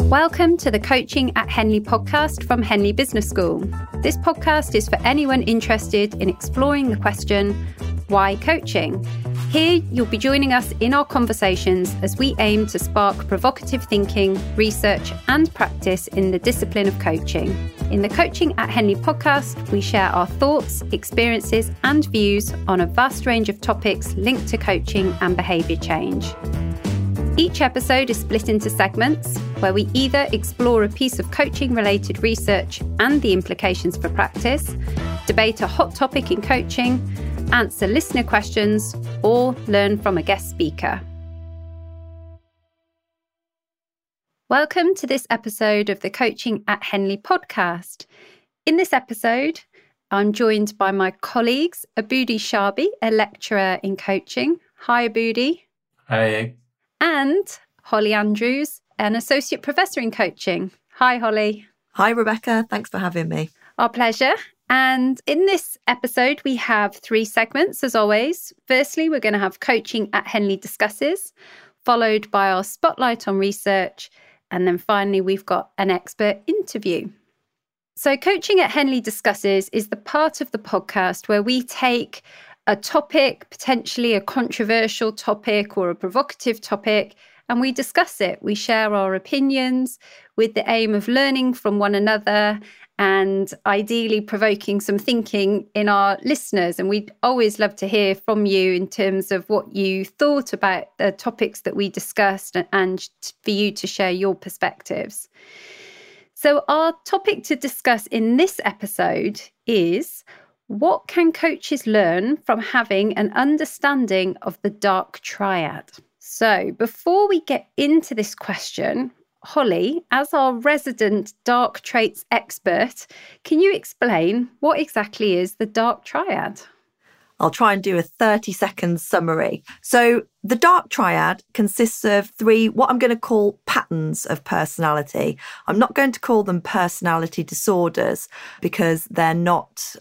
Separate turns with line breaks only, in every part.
Welcome to the Coaching at Henley podcast from Henley Business School. This podcast is for anyone interested in exploring the question, why coaching? Here, you'll be joining us in our conversations as we aim to spark provocative thinking, research, and practice in the discipline of coaching. In the Coaching at Henley podcast, we share our thoughts, experiences, and views on a vast range of topics linked to coaching and behaviour change. Each episode is split into segments where we either explore a piece of coaching related research and the implications for practice, debate a hot topic in coaching, answer listener questions, or learn from a guest speaker. Welcome to this episode of the Coaching at Henley podcast. In this episode, I'm joined by my colleagues, Aboodi Shabi, a lecturer in coaching. Hi, Aboodi.
Hi
and Holly Andrews, an associate professor in coaching. Hi, Holly.
Hi, Rebecca. Thanks for having me.
Our pleasure. And in this episode, we have three segments as always. Firstly, we're going to have Coaching at Henley Discusses, followed by our Spotlight on Research. And then finally, we've got an expert interview. So, Coaching at Henley Discusses is the part of the podcast where we take a topic, potentially a controversial topic or a provocative topic, and we discuss it. We share our opinions with the aim of learning from one another and ideally provoking some thinking in our listeners. And we'd always love to hear from you in terms of what you thought about the topics that we discussed and for you to share your perspectives. So, our topic to discuss in this episode is what can coaches learn from having an understanding of the dark triad? So, before we get into this question, Holly, as our resident dark traits expert, can you explain what exactly is the dark triad?
I'll try and do a 30 second summary. So, the dark triad consists of three, what I'm going to call patterns of personality. I'm not going to call them personality disorders because they're not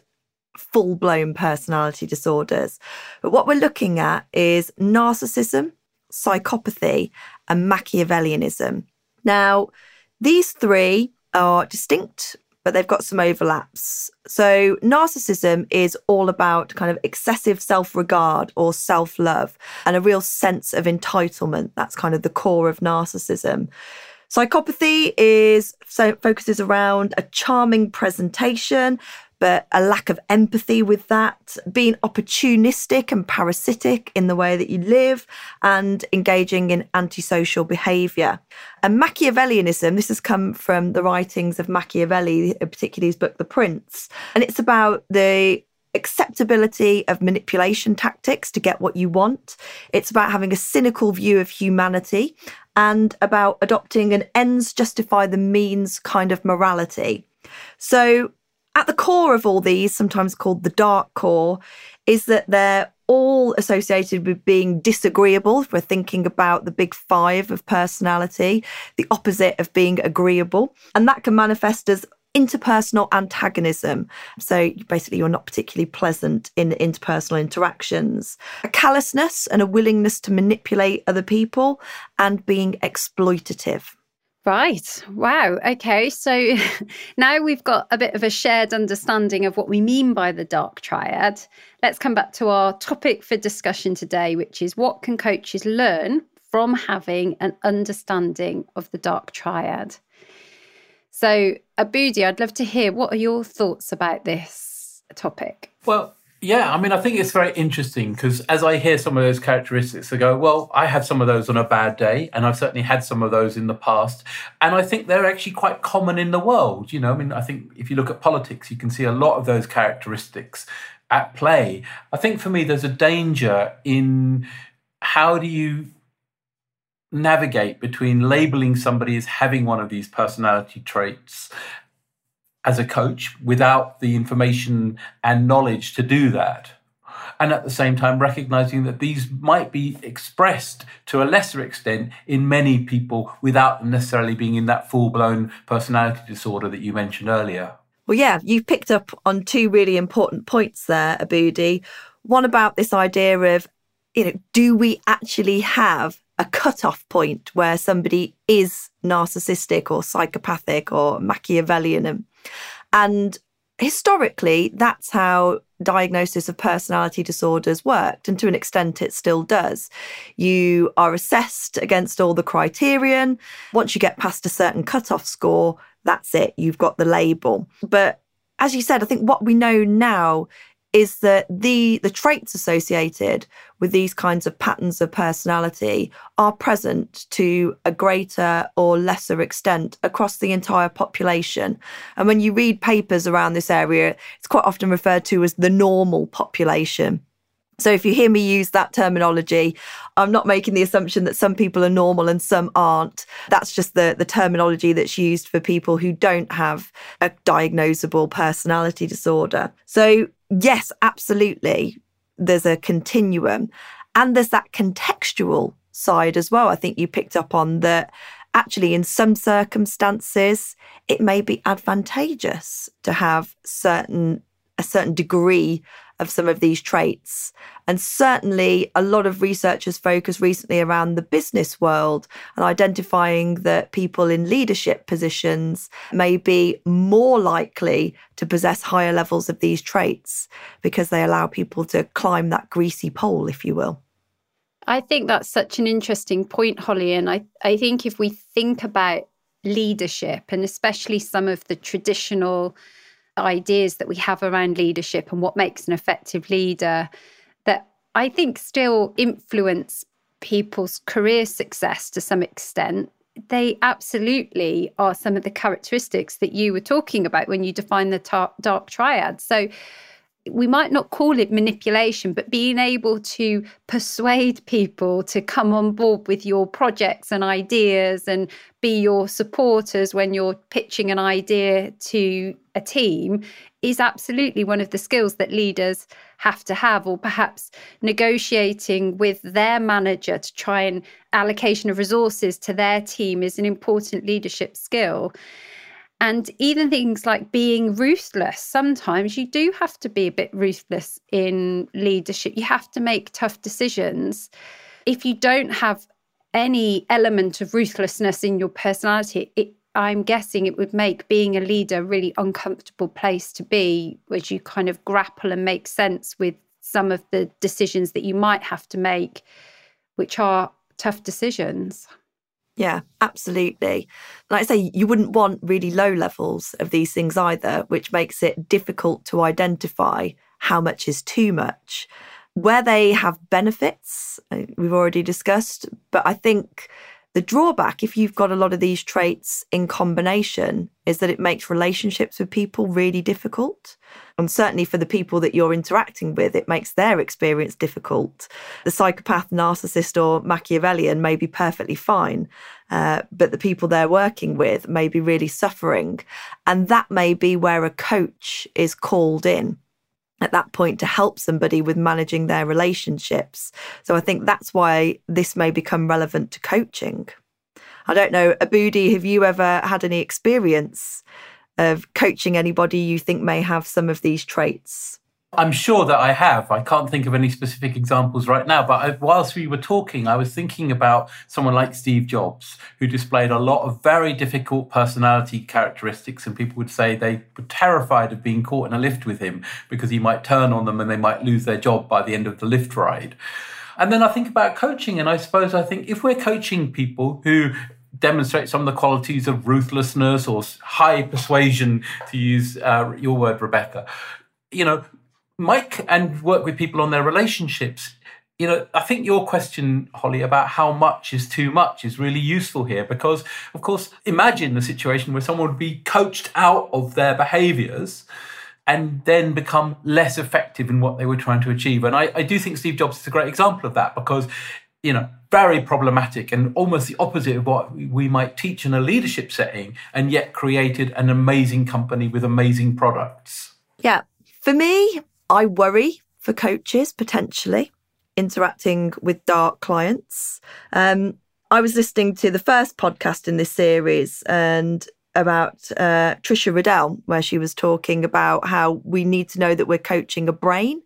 full blown personality disorders. But what we're looking at is narcissism, psychopathy, and Machiavellianism. Now, these three are distinct, but they've got some overlaps. So, narcissism is all about kind of excessive self regard or self love and a real sense of entitlement. That's kind of the core of narcissism. Psychopathy is so focuses around a charming presentation, but a lack of empathy with that, being opportunistic and parasitic in the way that you live, and engaging in antisocial behaviour. And Machiavellianism, this has come from the writings of Machiavelli, particularly his book, The Prince. And it's about the acceptability of manipulation tactics to get what you want. It's about having a cynical view of humanity and about adopting an ends justify the means kind of morality. So at the core of all these, sometimes called the dark core, is that they're all associated with being disagreeable. If we're thinking about the big five of personality, the opposite of being agreeable. And that can manifest as interpersonal antagonism. So basically, you're not particularly pleasant in interpersonal interactions. A callousness and a willingness to manipulate other people and being exploitative.
Right. Wow. Okay. So now we've got a bit of a shared understanding of what we mean by the dark triad. Let's come back to our topic for discussion today, which is what can coaches learn from having an understanding of the dark triad? So, Aboodi, I'd love to hear what are your thoughts about this topic?
Well, yeah, I mean, I think it's very interesting because as I hear some of those characteristics, I go, well, I have some of those on a bad day, and I've certainly had some of those in the past. And I think they're actually quite common in the world. You know, I mean, I think if you look at politics, you can see a lot of those characteristics at play. I think for me, there's a danger in how do you navigate between labeling somebody as having one of these personality traits as a coach without the information and knowledge to do that. And at the same time, recognizing that these might be expressed to a lesser extent in many people without necessarily being in that full blown personality disorder that you mentioned earlier.
Well, yeah, you've picked up on two really important points there, Aboodi. One about this idea of, you know, do we actually have a cut-off point where somebody is narcissistic or psychopathic or Machiavellian. And historically, that's how diagnosis of personality disorders worked. And to an extent, it still does. You are assessed against all the criterion. Once you get past a certain cutoff score, that's it. You've got the label. But as you said, I think what we know now is that the the traits associated with these kinds of patterns of personality are present to a greater or lesser extent across the entire population. And when you read papers around this area, it's quite often referred to as the normal population. So if you hear me use that terminology, I'm not making the assumption that some people are normal and some aren't. That's just the, the terminology that's used for people who don't have a diagnosable personality disorder. So yes, absolutely, there's a continuum. And there's that contextual side as well. I think you picked up on that actually, in some circumstances, it may be advantageous to have certain a certain degree of some of these traits. And certainly, a lot of researchers focus recently around the business world and identifying that people in leadership positions may be more likely to possess higher levels of these traits because they allow people to climb that greasy pole, if you will.
I think that's such an interesting point, Holly. And I, I think if we think about leadership and especially some of the traditional ideas that we have around leadership and what makes an effective leader that I think still influence people's career success to some extent. They absolutely are some of the characteristics that you were talking about when you define the tar- dark triad. So, we might not call it manipulation, but being able to persuade people to come on board with your projects and ideas and be your supporters when you're pitching an idea to a team is absolutely one of the skills that leaders have to have, or perhaps negotiating with their manager to try and allocation of resources to their team is an important leadership skill. And even things like being ruthless, sometimes you do have to be a bit ruthless in leadership. You have to make tough decisions. If you don't have any element of ruthlessness in your personality, it, I'm guessing it would make being a leader a really uncomfortable place to be, as you kind of grapple and make sense with some of the decisions that you might have to make, which are tough decisions.
Yeah, absolutely. Like I say, you wouldn't want really low levels of these things either, which makes it difficult to identify how much is too much. Where they have benefits, uh, we've already discussed, but I think the drawback, if you've got a lot of these traits in combination, is that it makes relationships with people really difficult. And certainly for the people that you're interacting with, it makes their experience difficult. The psychopath, narcissist, or Machiavellian may be perfectly fine, uh, but the people they're working with may be really suffering. And that may be where a coach is called in at that point to help somebody with managing their relationships. So I think that's why this may become relevant to coaching. I don't know, Aboodi, have you ever had any experience of coaching anybody you think may have some of these traits?
I'm sure that I have. I can't think of any specific examples right now, but I, whilst we were talking, I was thinking about someone like Steve Jobs, who displayed a lot of very difficult personality characteristics, and people would say they were terrified of being caught in a lift with him because he might turn on them and they might lose their job by the end of the lift ride. And then I think about coaching, and I suppose I think if we're coaching people who demonstrate some of the qualities of ruthlessness or high persuasion, to use uh, your word, Rebecca, you know, might and work with people on their relationships. You know, I think your question, Holly, about how much is too much is really useful here because, of course, imagine the situation where someone would be coached out of their behaviors and then become less effective in what they were trying to achieve. And I, I do think Steve Jobs is a great example of that because, you know, very problematic and almost the opposite of what we might teach in a leadership setting, and yet created an amazing company with amazing products.
Yeah. For me, I worry for coaches potentially interacting with dark clients. Um, I was listening to the first podcast in this series and about uh, Trisha Riddell, where she was talking about how we need to know that we're coaching a brain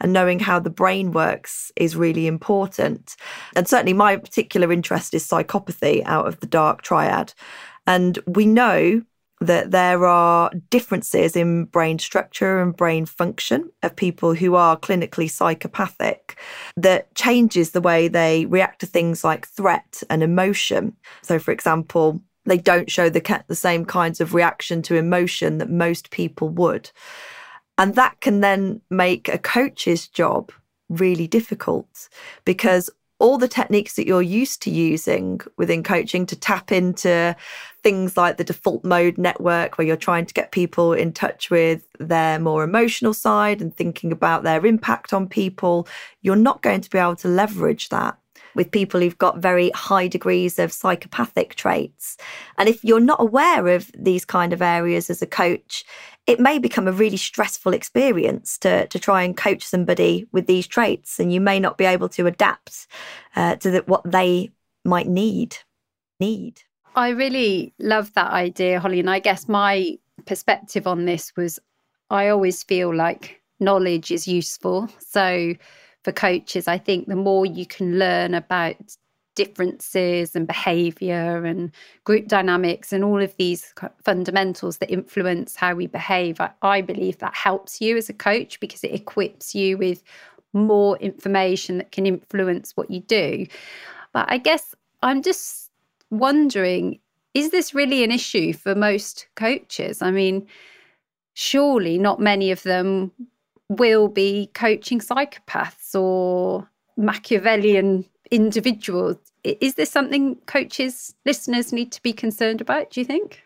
and knowing how the brain works is really important. And certainly, my particular interest is psychopathy out of the dark triad. And we know that there are differences in brain structure and brain function of people who are clinically psychopathic that changes the way they react to things like threat and emotion. So, for example, they don't show the, the same kinds of reaction to emotion that most people would. And that can then make a coach's job really difficult because all the techniques that you're used to using within coaching to tap into things like the default mode network, where you're trying to get people in touch with their more emotional side and thinking about their impact on people, you're not going to be able to leverage that with people who've got very high degrees of psychopathic traits. And if you're not aware of these kind of areas as a coach, it may become a really stressful experience to, to try and coach somebody with these traits, and you may not be able to adapt uh, to the, what they might need. Need.
I really love that idea, Holly. And I guess my perspective on this was I always feel like knowledge is useful. So for coaches. I think the more you can learn about differences and behavior and group dynamics and all of these fundamentals that influence how we behave, I, I believe that helps you as a coach because it equips you with more information that can influence what you do. But I guess I'm just wondering is this really an issue for most coaches? I mean, surely not many of them will be coaching psychopaths or Machiavellian individuals. Is this something coaches, listeners need to be concerned about, do you think?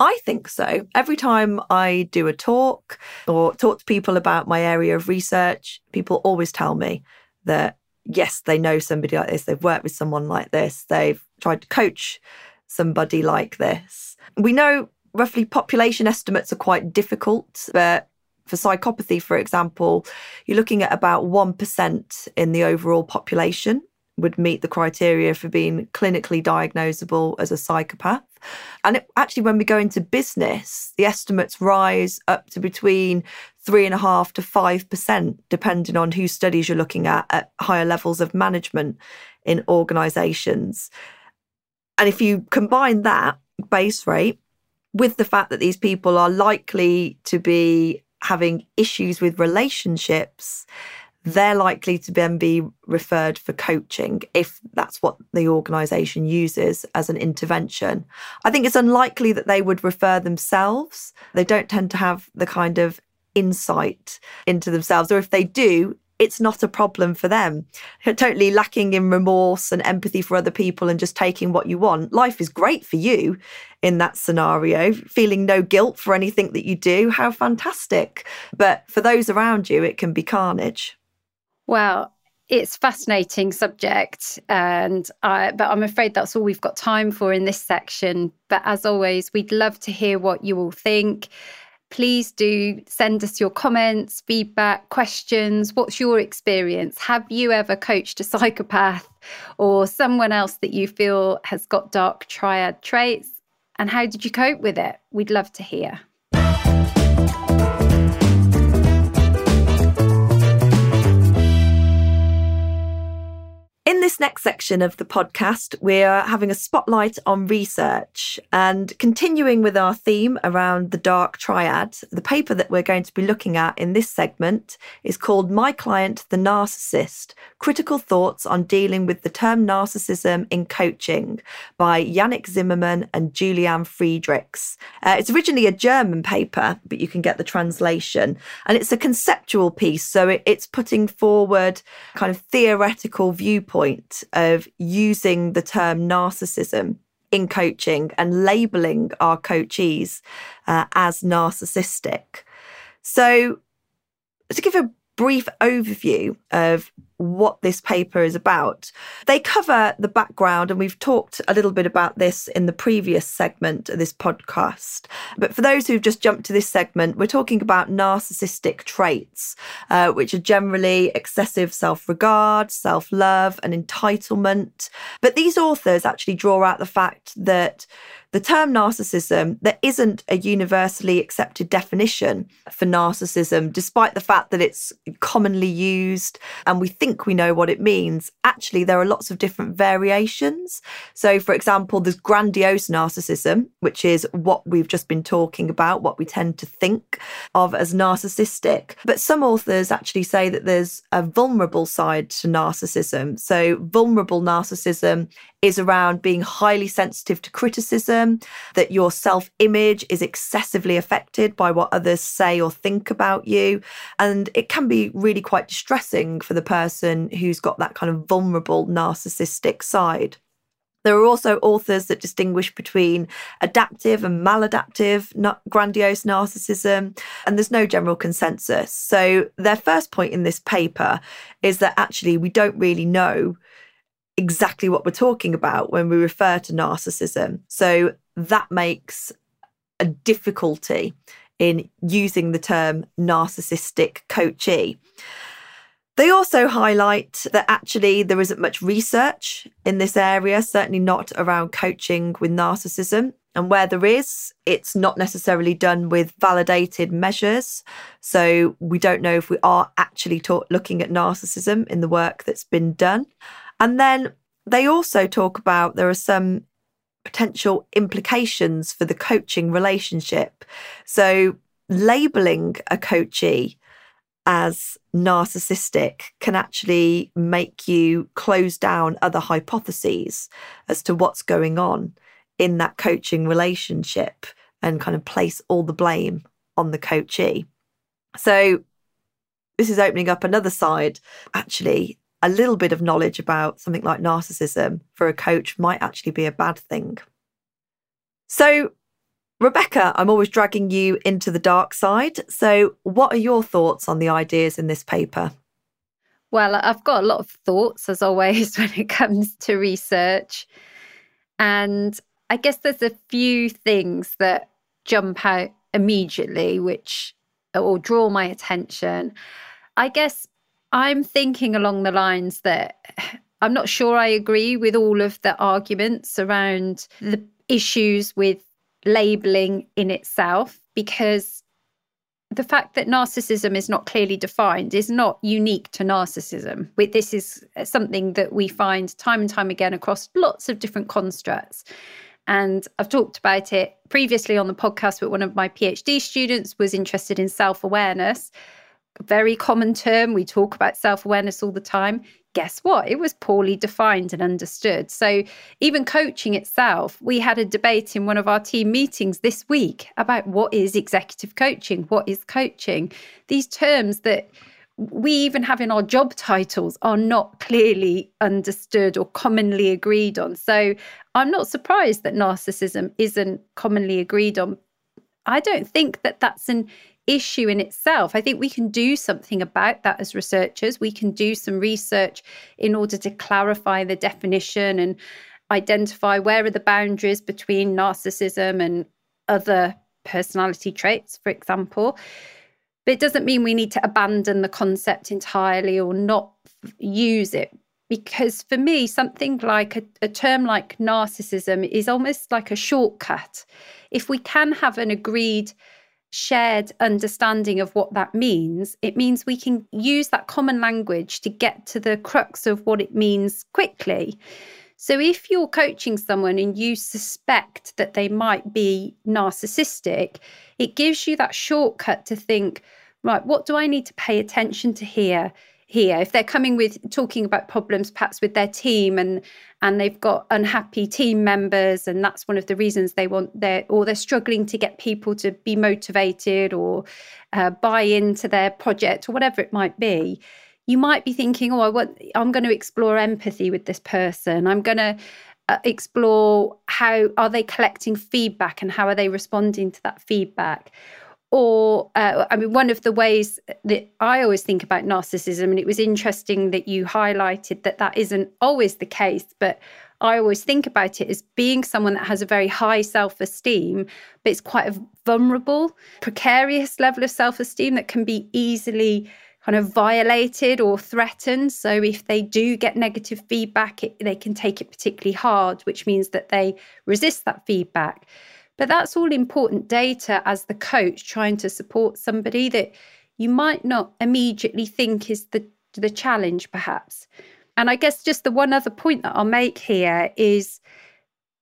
I think so. Every time I do a talk or talk to people about my area of research, people always tell me that yes, they know somebody like this, they've worked with someone like this, they've tried to coach somebody like this. We know roughly population estimates are quite difficult, but for psychopathy, for example, you're looking at about 1% in the overall population would meet the criteria for being clinically diagnosable as a psychopath. And it, actually, when we go into business, the estimates rise up to between three and a half to five percent, depending on whose studies you're looking at at higher levels of management in organizations. And if you combine that base rate with the fact that these people are likely to be having issues with relationships, they're likely to then be referred for coaching if that's what the organisation uses as an intervention. I think it's unlikely that they would refer themselves. They don't tend to have the kind of insight into themselves, or if they do, it's not a problem for them. Totally lacking in remorse and empathy for other people and just taking what you want. Life is great for you in that scenario, feeling no guilt for anything that you do. How fantastic. But for those around you, it can be carnage.
Well, it's fascinating subject and I, but i'm afraid that's all we've got time for in this section but as always we'd love to hear what you all think please do send us your comments, feedback, questions. What's your experience? Have you ever coached a psychopath or someone else that you feel has got dark triad traits? And how did you cope with it? We'd love to hear.
In this next section of the podcast, we're having a spotlight on research and continuing with our theme around the dark triad. The paper that we're going to be looking at in this segment is called My Client the Narcissist Critical Thoughts on Dealing with the Term Narcissism in Coaching by Jannick Zimmerman and Julianne Friedrichs. Uh, it's originally a German paper, but you can get the translation. And it's a conceptual piece, so it, it's putting forward kind of theoretical viewpoints point of using the term narcissism in coaching and labeling our coachees uh, as narcissistic. So, to give a brief overview of what this paper is about. They cover the background, and we've talked a little bit about this in the previous segment of this podcast. But for those who've just jumped to this segment, we're talking about narcissistic traits, uh, which are generally excessive self regard, self love, and entitlement. But these authors actually draw out the fact that the term narcissism, there isn't a universally accepted definition for narcissism, despite the fact that it's commonly used and we think we know what it means. Actually, there are lots of different variations. So, for example, there's grandiose narcissism, which is what we've just been talking about, what we tend to think of as narcissistic. But some authors actually say that there's a vulnerable side to narcissism. So, vulnerable narcissism is around being highly sensitive to criticism, that your self image is excessively affected by what others say or think about you. And it can be really quite distressing for the person who's got that kind of vulnerable narcissistic side. There are also authors that distinguish between adaptive and maladaptive, grandiose narcissism, and there's no general consensus. So, their first point in this paper is that actually we don't really know exactly what we're talking about when we refer to narcissism. So that makes a difficulty in using the term narcissistic coachee. They also highlight that actually there isn't much research in this area, certainly not around coaching with narcissism. And where there is, it's not necessarily done with validated measures. So we don't know if we are actually looking at narcissism in the work that's been done. And then they also talk about there are some potential implications for the coaching relationship. So, labeling a coachee as narcissistic can actually make you close down other hypotheses as to what's going on in that coaching relationship and kind of place all the blame on the coachee. So, this is opening up another side. Actually, a little bit of knowledge about something like narcissism for a coach might actually be a bad thing. So, Rebecca, I'm always dragging you into the dark side. So, what are your thoughts on the ideas in this paper?
Well, I've got a lot of thoughts, as always, when it comes to research. And I guess there's a few things that jump out immediately, which will draw my attention. I guess I'm thinking along the lines that I'm not sure I agree with all of the arguments around the issues with labeling in itself because the fact that narcissism is not clearly defined is not unique to narcissism. This is something that we find time and time again across lots of different constructs. And I've talked about it previously on the podcast, but one of my PhD students was interested in self awareness very common term. We talk about self awareness all the time. Guess what? It was poorly defined and understood. So, even coaching itself, we had a debate in one of our team meetings this week about what is executive coaching? What is coaching? These terms that we even have in our job titles are not clearly understood or commonly agreed on. So, I'm not surprised that narcissism isn't commonly agreed on. I don't think that that's an issue in itself. I think we can do something about that as researchers. We can do some research in order to clarify the definition and identify where are the boundaries between narcissism and other personality traits, for example. But it doesn't mean we need to abandon the concept entirely or not use it. Because for me, something like a, a term like narcissism is almost like a shortcut. If we can have an agreed shared understanding of what that means, it means we can use that common language to get to the crux of what it means quickly. So, if you're coaching someone and you suspect that they might be narcissistic, it gives you that shortcut to think, right, what do I need to pay attention to here? Here. If they're coming with talking about problems perhaps with their team and and they've got unhappy team members and that's one of the reasons they want their or they're struggling to get people to be motivated or uh, buy into their project or whatever it might be you might be thinking oh I want, i'm going to explore empathy with this person. I'm going to uh, explore how are they collecting feedback and how are they responding to that feedback or uh, I mean, one of the ways that I always think about narcissism, and it was interesting that you highlighted that that isn't always the case, but I always think about it as being someone that has a very high self esteem, but it's quite a vulnerable, precarious level of self esteem that can be easily kind of violated or threatened. So if they do get negative feedback, it, they can take it particularly hard, which means that they resist that feedback. But that's all important data as the coach trying to support somebody that you might not immediately think is the, the challenge, perhaps. And I guess just the one other point that I'll make here is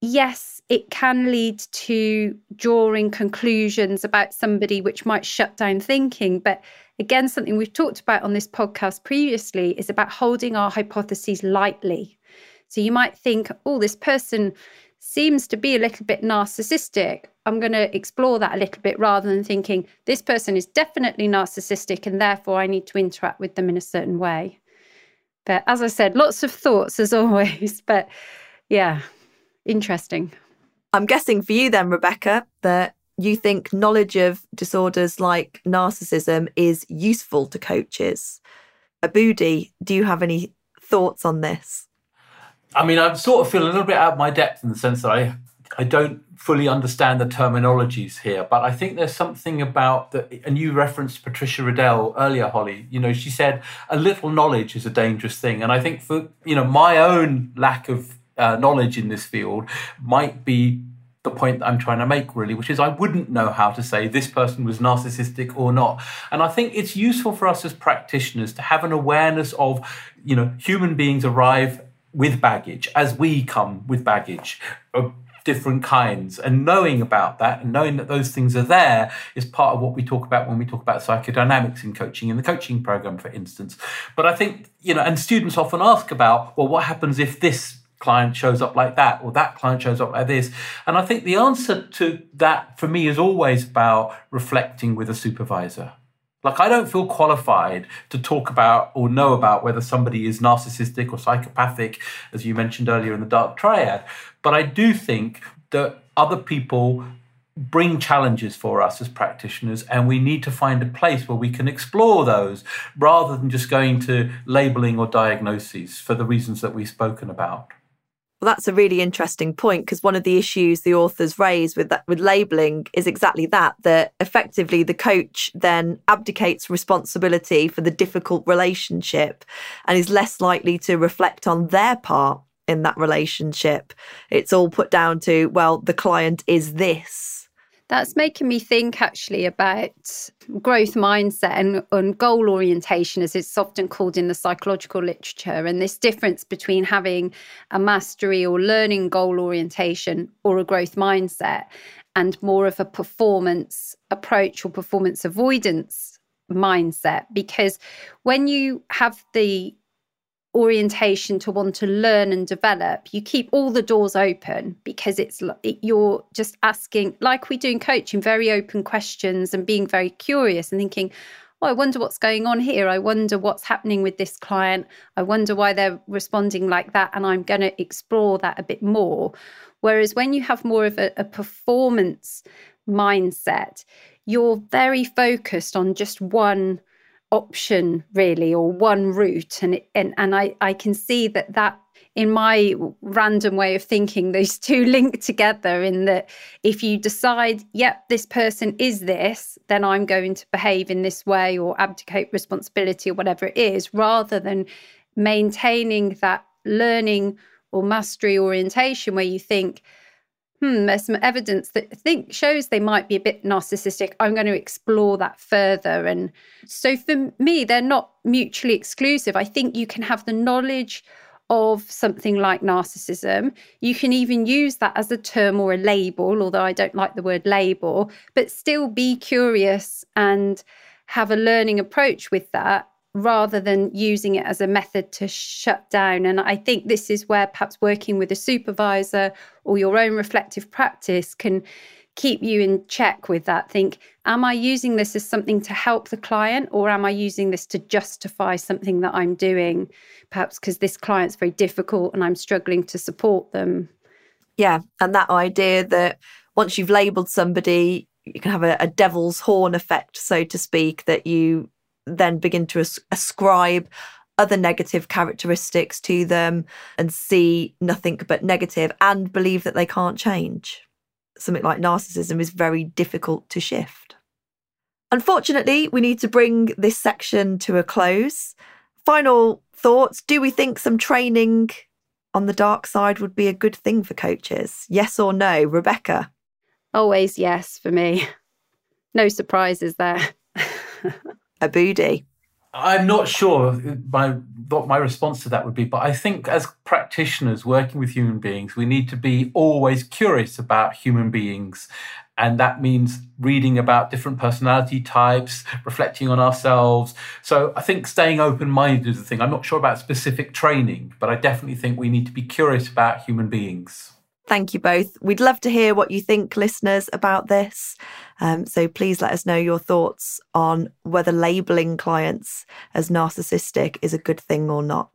yes, it can lead to drawing conclusions about somebody which might shut down thinking. But again, something we've talked about on this podcast previously is about holding our hypotheses lightly. So you might think, oh, this person seems to be a little bit narcissistic. I'm going to explore that a little bit rather than thinking this person is definitely narcissistic and therefore I need to interact with them in a certain way. But as I said, lots of thoughts as always. But yeah, interesting.
I'm guessing for you then, Rebecca, that you think knowledge of disorders like narcissism is useful to coaches. Aboodi, do you have any thoughts on this?
I mean, I sort of feel a little bit out of my depth in the sense that I I don't fully understand the terminologies here, but I think there's something about that. And you referenced Patricia Riddell earlier, Holly. You know, she said a little knowledge is a dangerous thing, and I think for you know my own lack of uh, knowledge in this field might be the point that I'm trying to make, really, which is I wouldn't know how to say this person was narcissistic or not. And I think it's useful for us as practitioners to have an awareness of, you know, human beings arrive with baggage as we come with baggage of different kinds. And knowing about that and knowing that those things are there is part of what we talk about when we talk about psychodynamics in coaching, in the coaching program, for instance. But I think, you know, and students often ask about, well, what happens if this client shows up like that or that client shows up like this and i think the answer to that for me is always about reflecting with a supervisor like, I don't feel qualified to talk about or know about whether somebody is narcissistic or psychopathic, as you mentioned earlier in the dark triad. But I do think that other people bring challenges for us as practitioners, and we need to find a place where we can explore those rather than just going to labeling or diagnoses for the reasons that we've spoken about.
Well, that's a really interesting point because one of the issues the authors raise with that with labeling is exactly that that effectively the coach then abdicates responsibility for the difficult relationship and is less likely to reflect on their part in that relationship. It's all put down to well the client is this
that's making me think actually about growth mindset and, and goal orientation, as it's often called in the psychological literature, and this difference between having a mastery or learning goal orientation or a growth mindset and more of a performance approach or performance avoidance mindset. Because when you have the orientation to want to learn and develop, you keep all the doors open because it's it, you're just asking, like we do in coaching, very open questions and being very curious and thinking, oh, I wonder what's going on here. I wonder what's happening with this client. I wonder why they're responding like that. And I'm going to explore that a bit more. Whereas when you have more of a, a performance mindset, you're very focused on just one option really or one route and it, and and I I can see that that in my random way of thinking those two link together in that if you decide yep this person is this then I'm going to behave in this way or abdicate responsibility or whatever it is rather than maintaining that learning or mastery orientation where you think hmm, there's some evidence that I think shows they might be a bit narcissistic. I'm going to explore that further. And so for me, they're not mutually exclusive. I think you can have the knowledge of something like narcissism. You can even use that as a term or a label, although I don't like the word label, but still be curious and have a learning approach with that rather than using it as a method to shut down. And I think this is where perhaps working with a supervisor or your own reflective practice can keep you in check with that. Think, am I using this as something to help the client or am I using this to justify something that I'm doing? Perhaps because this client's very difficult and I'm struggling to support them.
Yeah. And that idea that once you've labeled somebody, you can have a, a devil's horn effect, so to speak, that you then begin to as- ascribe other negative characteristics to them and see nothing but negative and believe that they can't change. Something like narcissism is very difficult to shift. Unfortunately, we need to bring this section to a close. Final thoughts Do we think some training on the dark side would be a good thing for coaches? Yes or no? Rebecca?
Always yes for me. No surprises there.
Aboodi.
I'm not sure my what my response to that would be, but I think as practitioners working with human beings, we need to be always curious about human beings. And that means reading about different personality types, reflecting on ourselves. So I think staying open minded is the thing. I'm not sure about specific training, but I definitely think we need to be curious about human beings.
Thank you both. We'd love to hear what you think, listeners, about this. Um, so please let us know your thoughts on whether labeling clients as narcissistic is a good thing or not.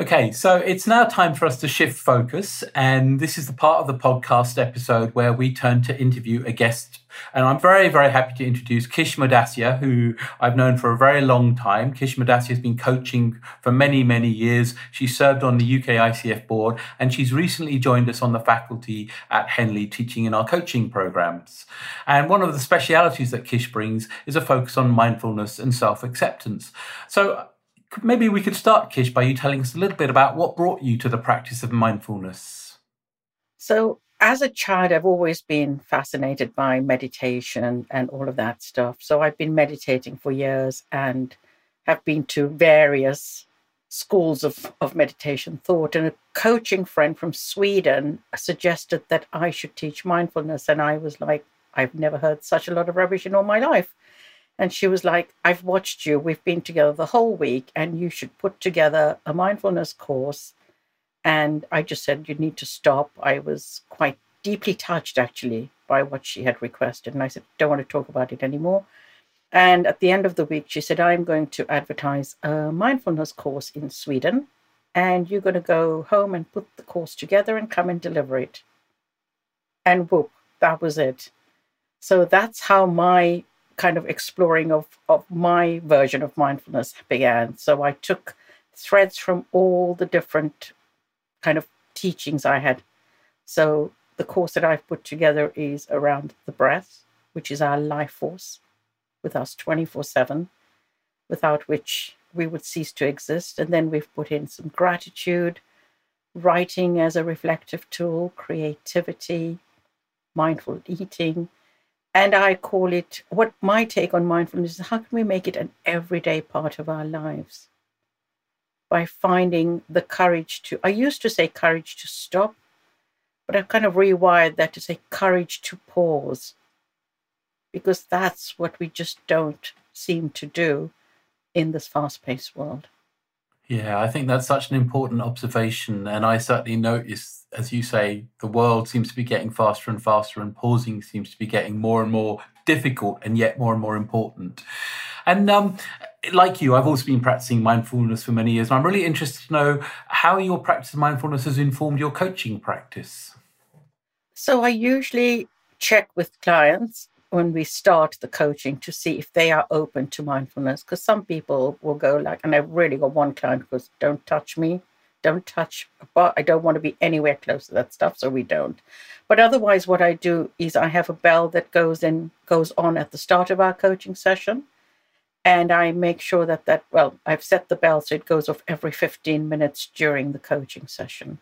Okay, so it's now time for us to shift focus. And this is the part of the podcast episode where we turn to interview a guest. And I'm very, very happy to introduce Kish Modasia, who I've known for a very long time. Kish Modasia has been coaching for many, many years. She served on the UK ICF board and she's recently joined us on the faculty at Henley teaching in our coaching programs. And one of the specialities that Kish brings is a focus on mindfulness and self acceptance. So maybe we could start, Kish, by you telling us a little bit about what brought you to the practice of mindfulness.
So, as a child, I've always been fascinated by meditation and all of that stuff. So, I've been meditating for years and have been to various schools of, of meditation thought. And a coaching friend from Sweden suggested that I should teach mindfulness. And I was like, I've never heard such a lot of rubbish in all my life. And she was like, I've watched you. We've been together the whole week, and you should put together a mindfulness course. And I just said, You need to stop. I was quite deeply touched, actually, by what she had requested. And I said, Don't want to talk about it anymore. And at the end of the week, she said, I'm going to advertise a mindfulness course in Sweden. And you're going to go home and put the course together and come and deliver it. And whoop, that was it. So that's how my kind of exploring of, of my version of mindfulness began. So I took threads from all the different kind of teachings I had. So the course that I've put together is around the breath, which is our life force with us 24 7, without which we would cease to exist. And then we've put in some gratitude, writing as a reflective tool, creativity, mindful eating, and I call it what my take on mindfulness is how can we make it an everyday part of our lives? By finding the courage to, I used to say courage to stop, but I've kind of rewired that to say courage to pause, because that's what we just don't seem to do in this fast paced world.
Yeah, I think that's such an important observation. And I certainly notice, as you say, the world seems to be getting faster and faster, and pausing seems to be getting more and more difficult and yet more and more important. And um, like you, I've also been practicing mindfulness for many years. And I'm really interested to know how your practice of mindfulness has informed your coaching practice.
So I usually check with clients when we start the coaching to see if they are open to mindfulness because some people will go like and i've really got one client who goes don't touch me. Don't touch but i don't want to be anywhere close to that stuff so we don't. But otherwise what i do is i have a bell that goes in goes on at the start of our coaching session and i make sure that that well i've set the bell so it goes off every 15 minutes during the coaching session.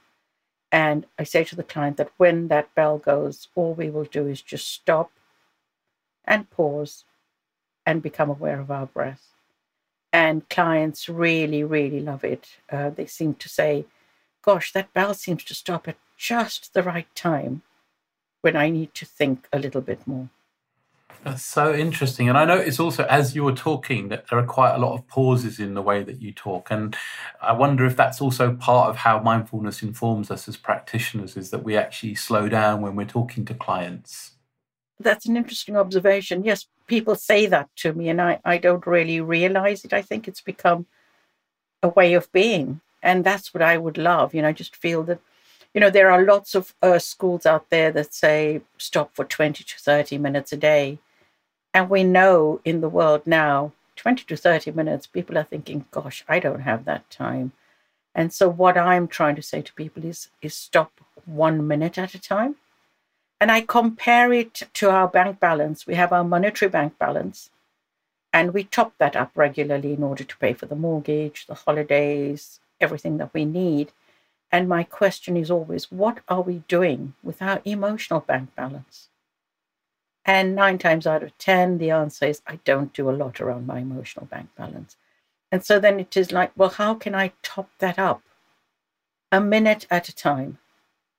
And i say to the client that when that bell goes all we will do is just stop and pause and become aware of our breath. And clients really, really love it. Uh, they seem to say, Gosh, that bell seems to stop at just the right time when I need to think a little bit more.
That's so interesting. And I notice also as you were talking that there are quite a lot of pauses in the way that you talk. And I wonder if that's also part of how mindfulness informs us as practitioners is that we actually slow down when we're talking to clients
that's an interesting observation. Yes, people say that to me, and I, I don't really realize it. I think it's become a way of being. And that's what I would love. You know, I just feel that, you know, there are lots of uh, schools out there that say stop for 20 to 30 minutes a day. And we know in the world now, 20 to 30 minutes, people are thinking, gosh, I don't have that time. And so what I'm trying to say to people is, is stop one minute at a time. And I compare it to our bank balance. We have our monetary bank balance, and we top that up regularly in order to pay for the mortgage, the holidays, everything that we need. And my question is always, what are we doing with our emotional bank balance? And nine times out of 10, the answer is, I don't do a lot around my emotional bank balance. And so then it is like, well, how can I top that up? A minute at a time.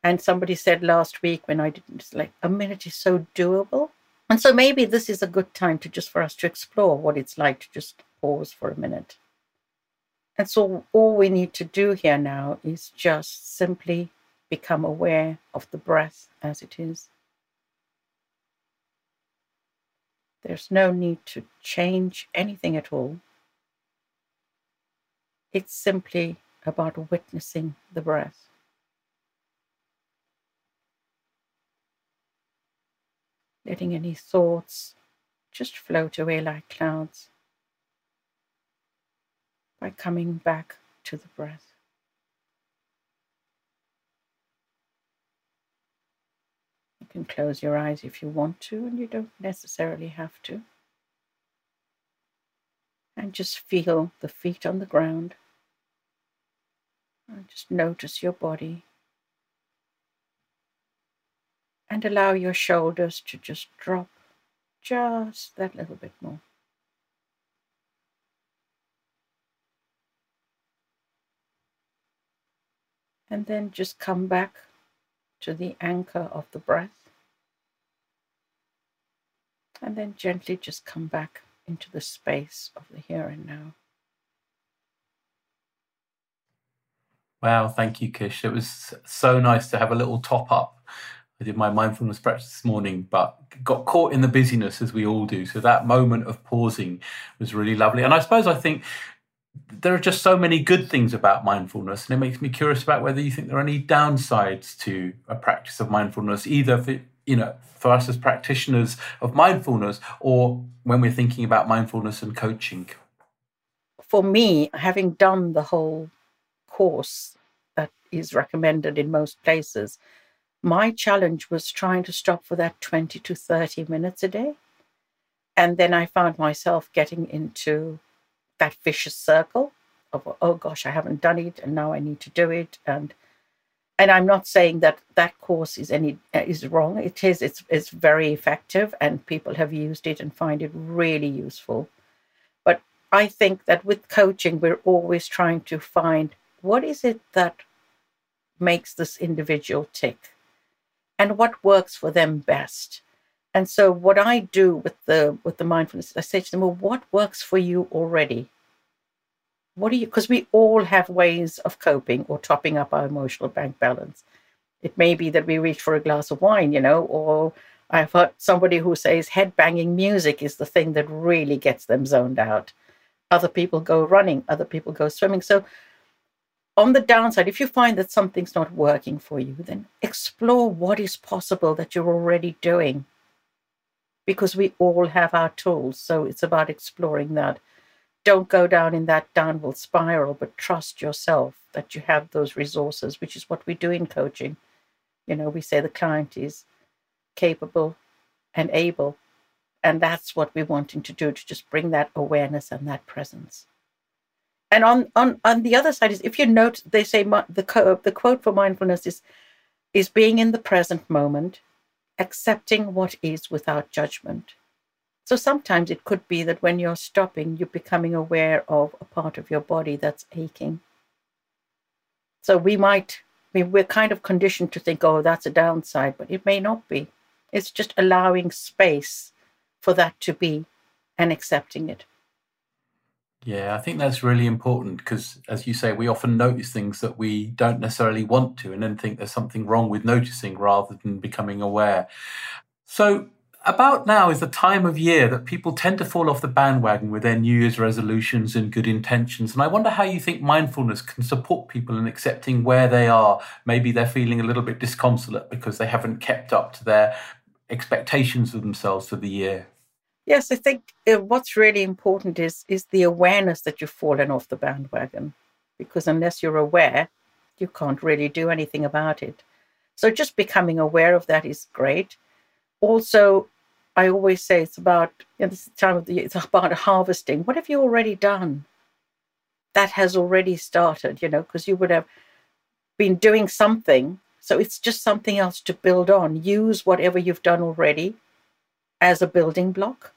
And somebody said last week when I didn't, like, a minute is so doable. And so maybe this is a good time to just for us to explore what it's like to just pause for a minute. And so all we need to do here now is just simply become aware of the breath as it is. There's no need to change anything at all. It's simply about witnessing the breath. Letting any thoughts just float away like clouds by coming back to the breath. You can close your eyes if you want to, and you don't necessarily have to. And just feel the feet on the ground. And just notice your body and allow your shoulders to just drop just that little bit more. And then just come back to the anchor of the breath. And then gently just come back into the space of the here and now.
Wow, thank you, Kish. It was so nice to have a little top up I did my mindfulness practice this morning, but got caught in the busyness as we all do. So that moment of pausing was really lovely. And I suppose I think there are just so many good things about mindfulness, and it makes me curious about whether you think there are any downsides to a practice of mindfulness, either for you know for us as practitioners of mindfulness, or when we're thinking about mindfulness and coaching.
For me, having done the whole course that is recommended in most places, my challenge was trying to stop for that 20 to 30 minutes a day. And then I found myself getting into that vicious circle of, oh gosh, I haven't done it and now I need to do it. And and I'm not saying that that course is any is wrong. It is. It's it's very effective, and people have used it and find it really useful. But I think that with coaching, we're always trying to find what is it that makes this individual tick and what works for them best. And so what I do with the with the mindfulness, I say to them, well, what works for you already? What do you because we all have ways of coping or topping up our emotional bank balance. It may be that we reach for a glass of wine, you know, or I've heard somebody who says head banging music is the thing that really gets them zoned out. Other people go running, other people go swimming. So on the downside, if you find that something's not working for you, then explore what is possible that you're already doing. Because we all have our tools. So it's about exploring that. Don't go down in that downward spiral, but trust yourself that you have those resources, which is what we do in coaching. You know, we say the client is capable and able. And that's what we're wanting to do to just bring that awareness and that presence and on on on the other side is if you note they say the co- the quote for mindfulness is is being in the present moment accepting what is without judgment. So sometimes it could be that when you're stopping you're becoming aware of a part of your body that's aching. So we might we, we're kind of conditioned to think oh that's a downside but it may not be. It's just allowing space for that to be and accepting it
yeah, I think that's really important because, as you say, we often notice things that we don't necessarily want to and then think there's something wrong with noticing rather than becoming aware. So, about now is the time of year that people tend to fall off the bandwagon with their New Year's resolutions and good intentions. And I wonder how you think mindfulness can support people in accepting where they are. Maybe they're feeling a little bit disconsolate because they haven't kept up to their expectations of themselves for the year.
Yes, I think uh, what's really important is is the awareness that you've fallen off the bandwagon, because unless you're aware, you can't really do anything about it. So just becoming aware of that is great. Also, I always say it's about you know, this time of the year, it's about harvesting. What have you already done? That has already started, you know, because you would have been doing something. So it's just something else to build on. Use whatever you've done already as a building block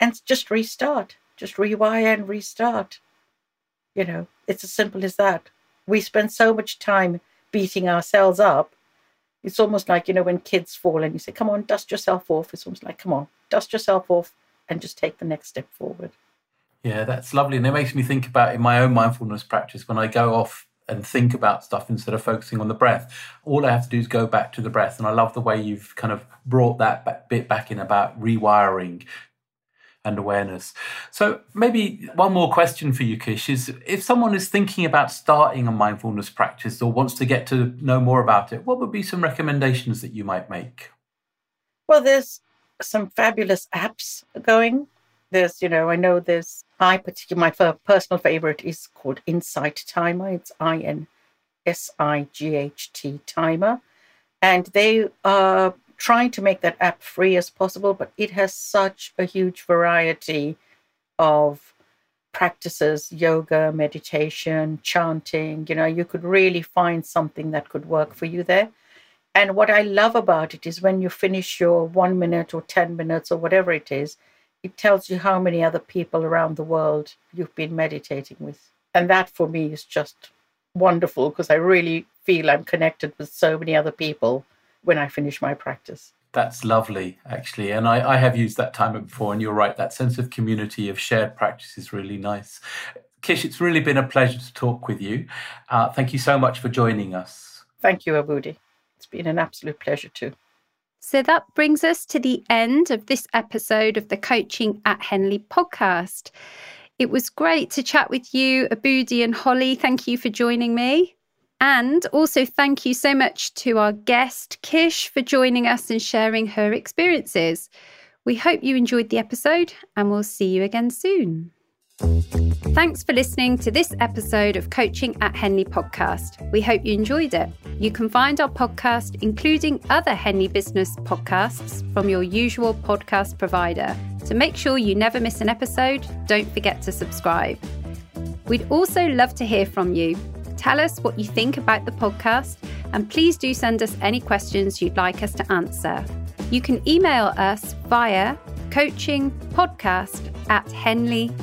and just restart. Just rewire and restart. You know, it's as simple as that. We spend so much time beating ourselves up it's almost like, you know, when kids fall and you say, come on, dust yourself off. It's almost like, come on, dust yourself off and just take the next step forward.
Yeah, that's lovely. And it makes me think about in my own mindfulness practice when I go off and think about stuff instead of focusing on the breath. All I have to do is go back to the breath. And I love the way you've kind of brought that bit back in about rewiring and awareness. So maybe one more question for you, Kish, is if someone is thinking about starting a mindfulness practice or wants to get to know more about it, what would be some recommendations that you might make?
Well, there's some fabulous apps going. There's, you know, I know there's I particular, my personal favorite is called Insight Timer. It's I N S I G H T Timer. And they are trying to make that app free as possible, but it has such a huge variety of practices yoga, meditation, chanting. You know, you could really find something that could work for you there. And what I love about it is when you finish your one minute or 10 minutes or whatever it is, it tells you how many other people around the world you've been meditating with. And that for me is just wonderful because I really feel I'm connected with so many other people when I finish my practice.
That's lovely, actually. And I, I have used that timer before, and you're right, that sense of community, of shared practice is really nice. Kish, it's really been a pleasure to talk with you. Uh, thank you so much for joining us.
Thank you, Aboodi. It's been an absolute pleasure too.
So that brings us to the end of this episode of the Coaching at Henley podcast. It was great to chat with you, Aboodi and Holly. Thank you for joining me. And also, thank you so much to our guest, Kish, for joining us and sharing her experiences. We hope you enjoyed the episode and we'll see you again soon. Thanks for listening to this episode of Coaching at Henley podcast. We hope you enjoyed it. You can find our podcast, including other Henley business podcasts, from your usual podcast provider. To make sure you never miss an episode, don't forget to subscribe. We'd also love to hear from you. Tell us what you think about the podcast, and please do send us any questions you'd like us to answer. You can email us via coachingpodcast at henley.ac.uk.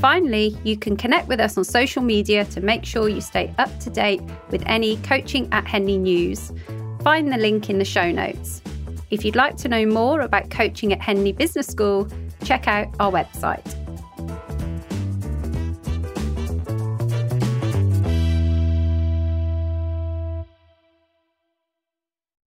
Finally, you can connect with us on social media to make sure you stay up to date with any Coaching at Henley news. Find the link in the show notes. If you'd like to know more about coaching at Henley Business School, check out our website.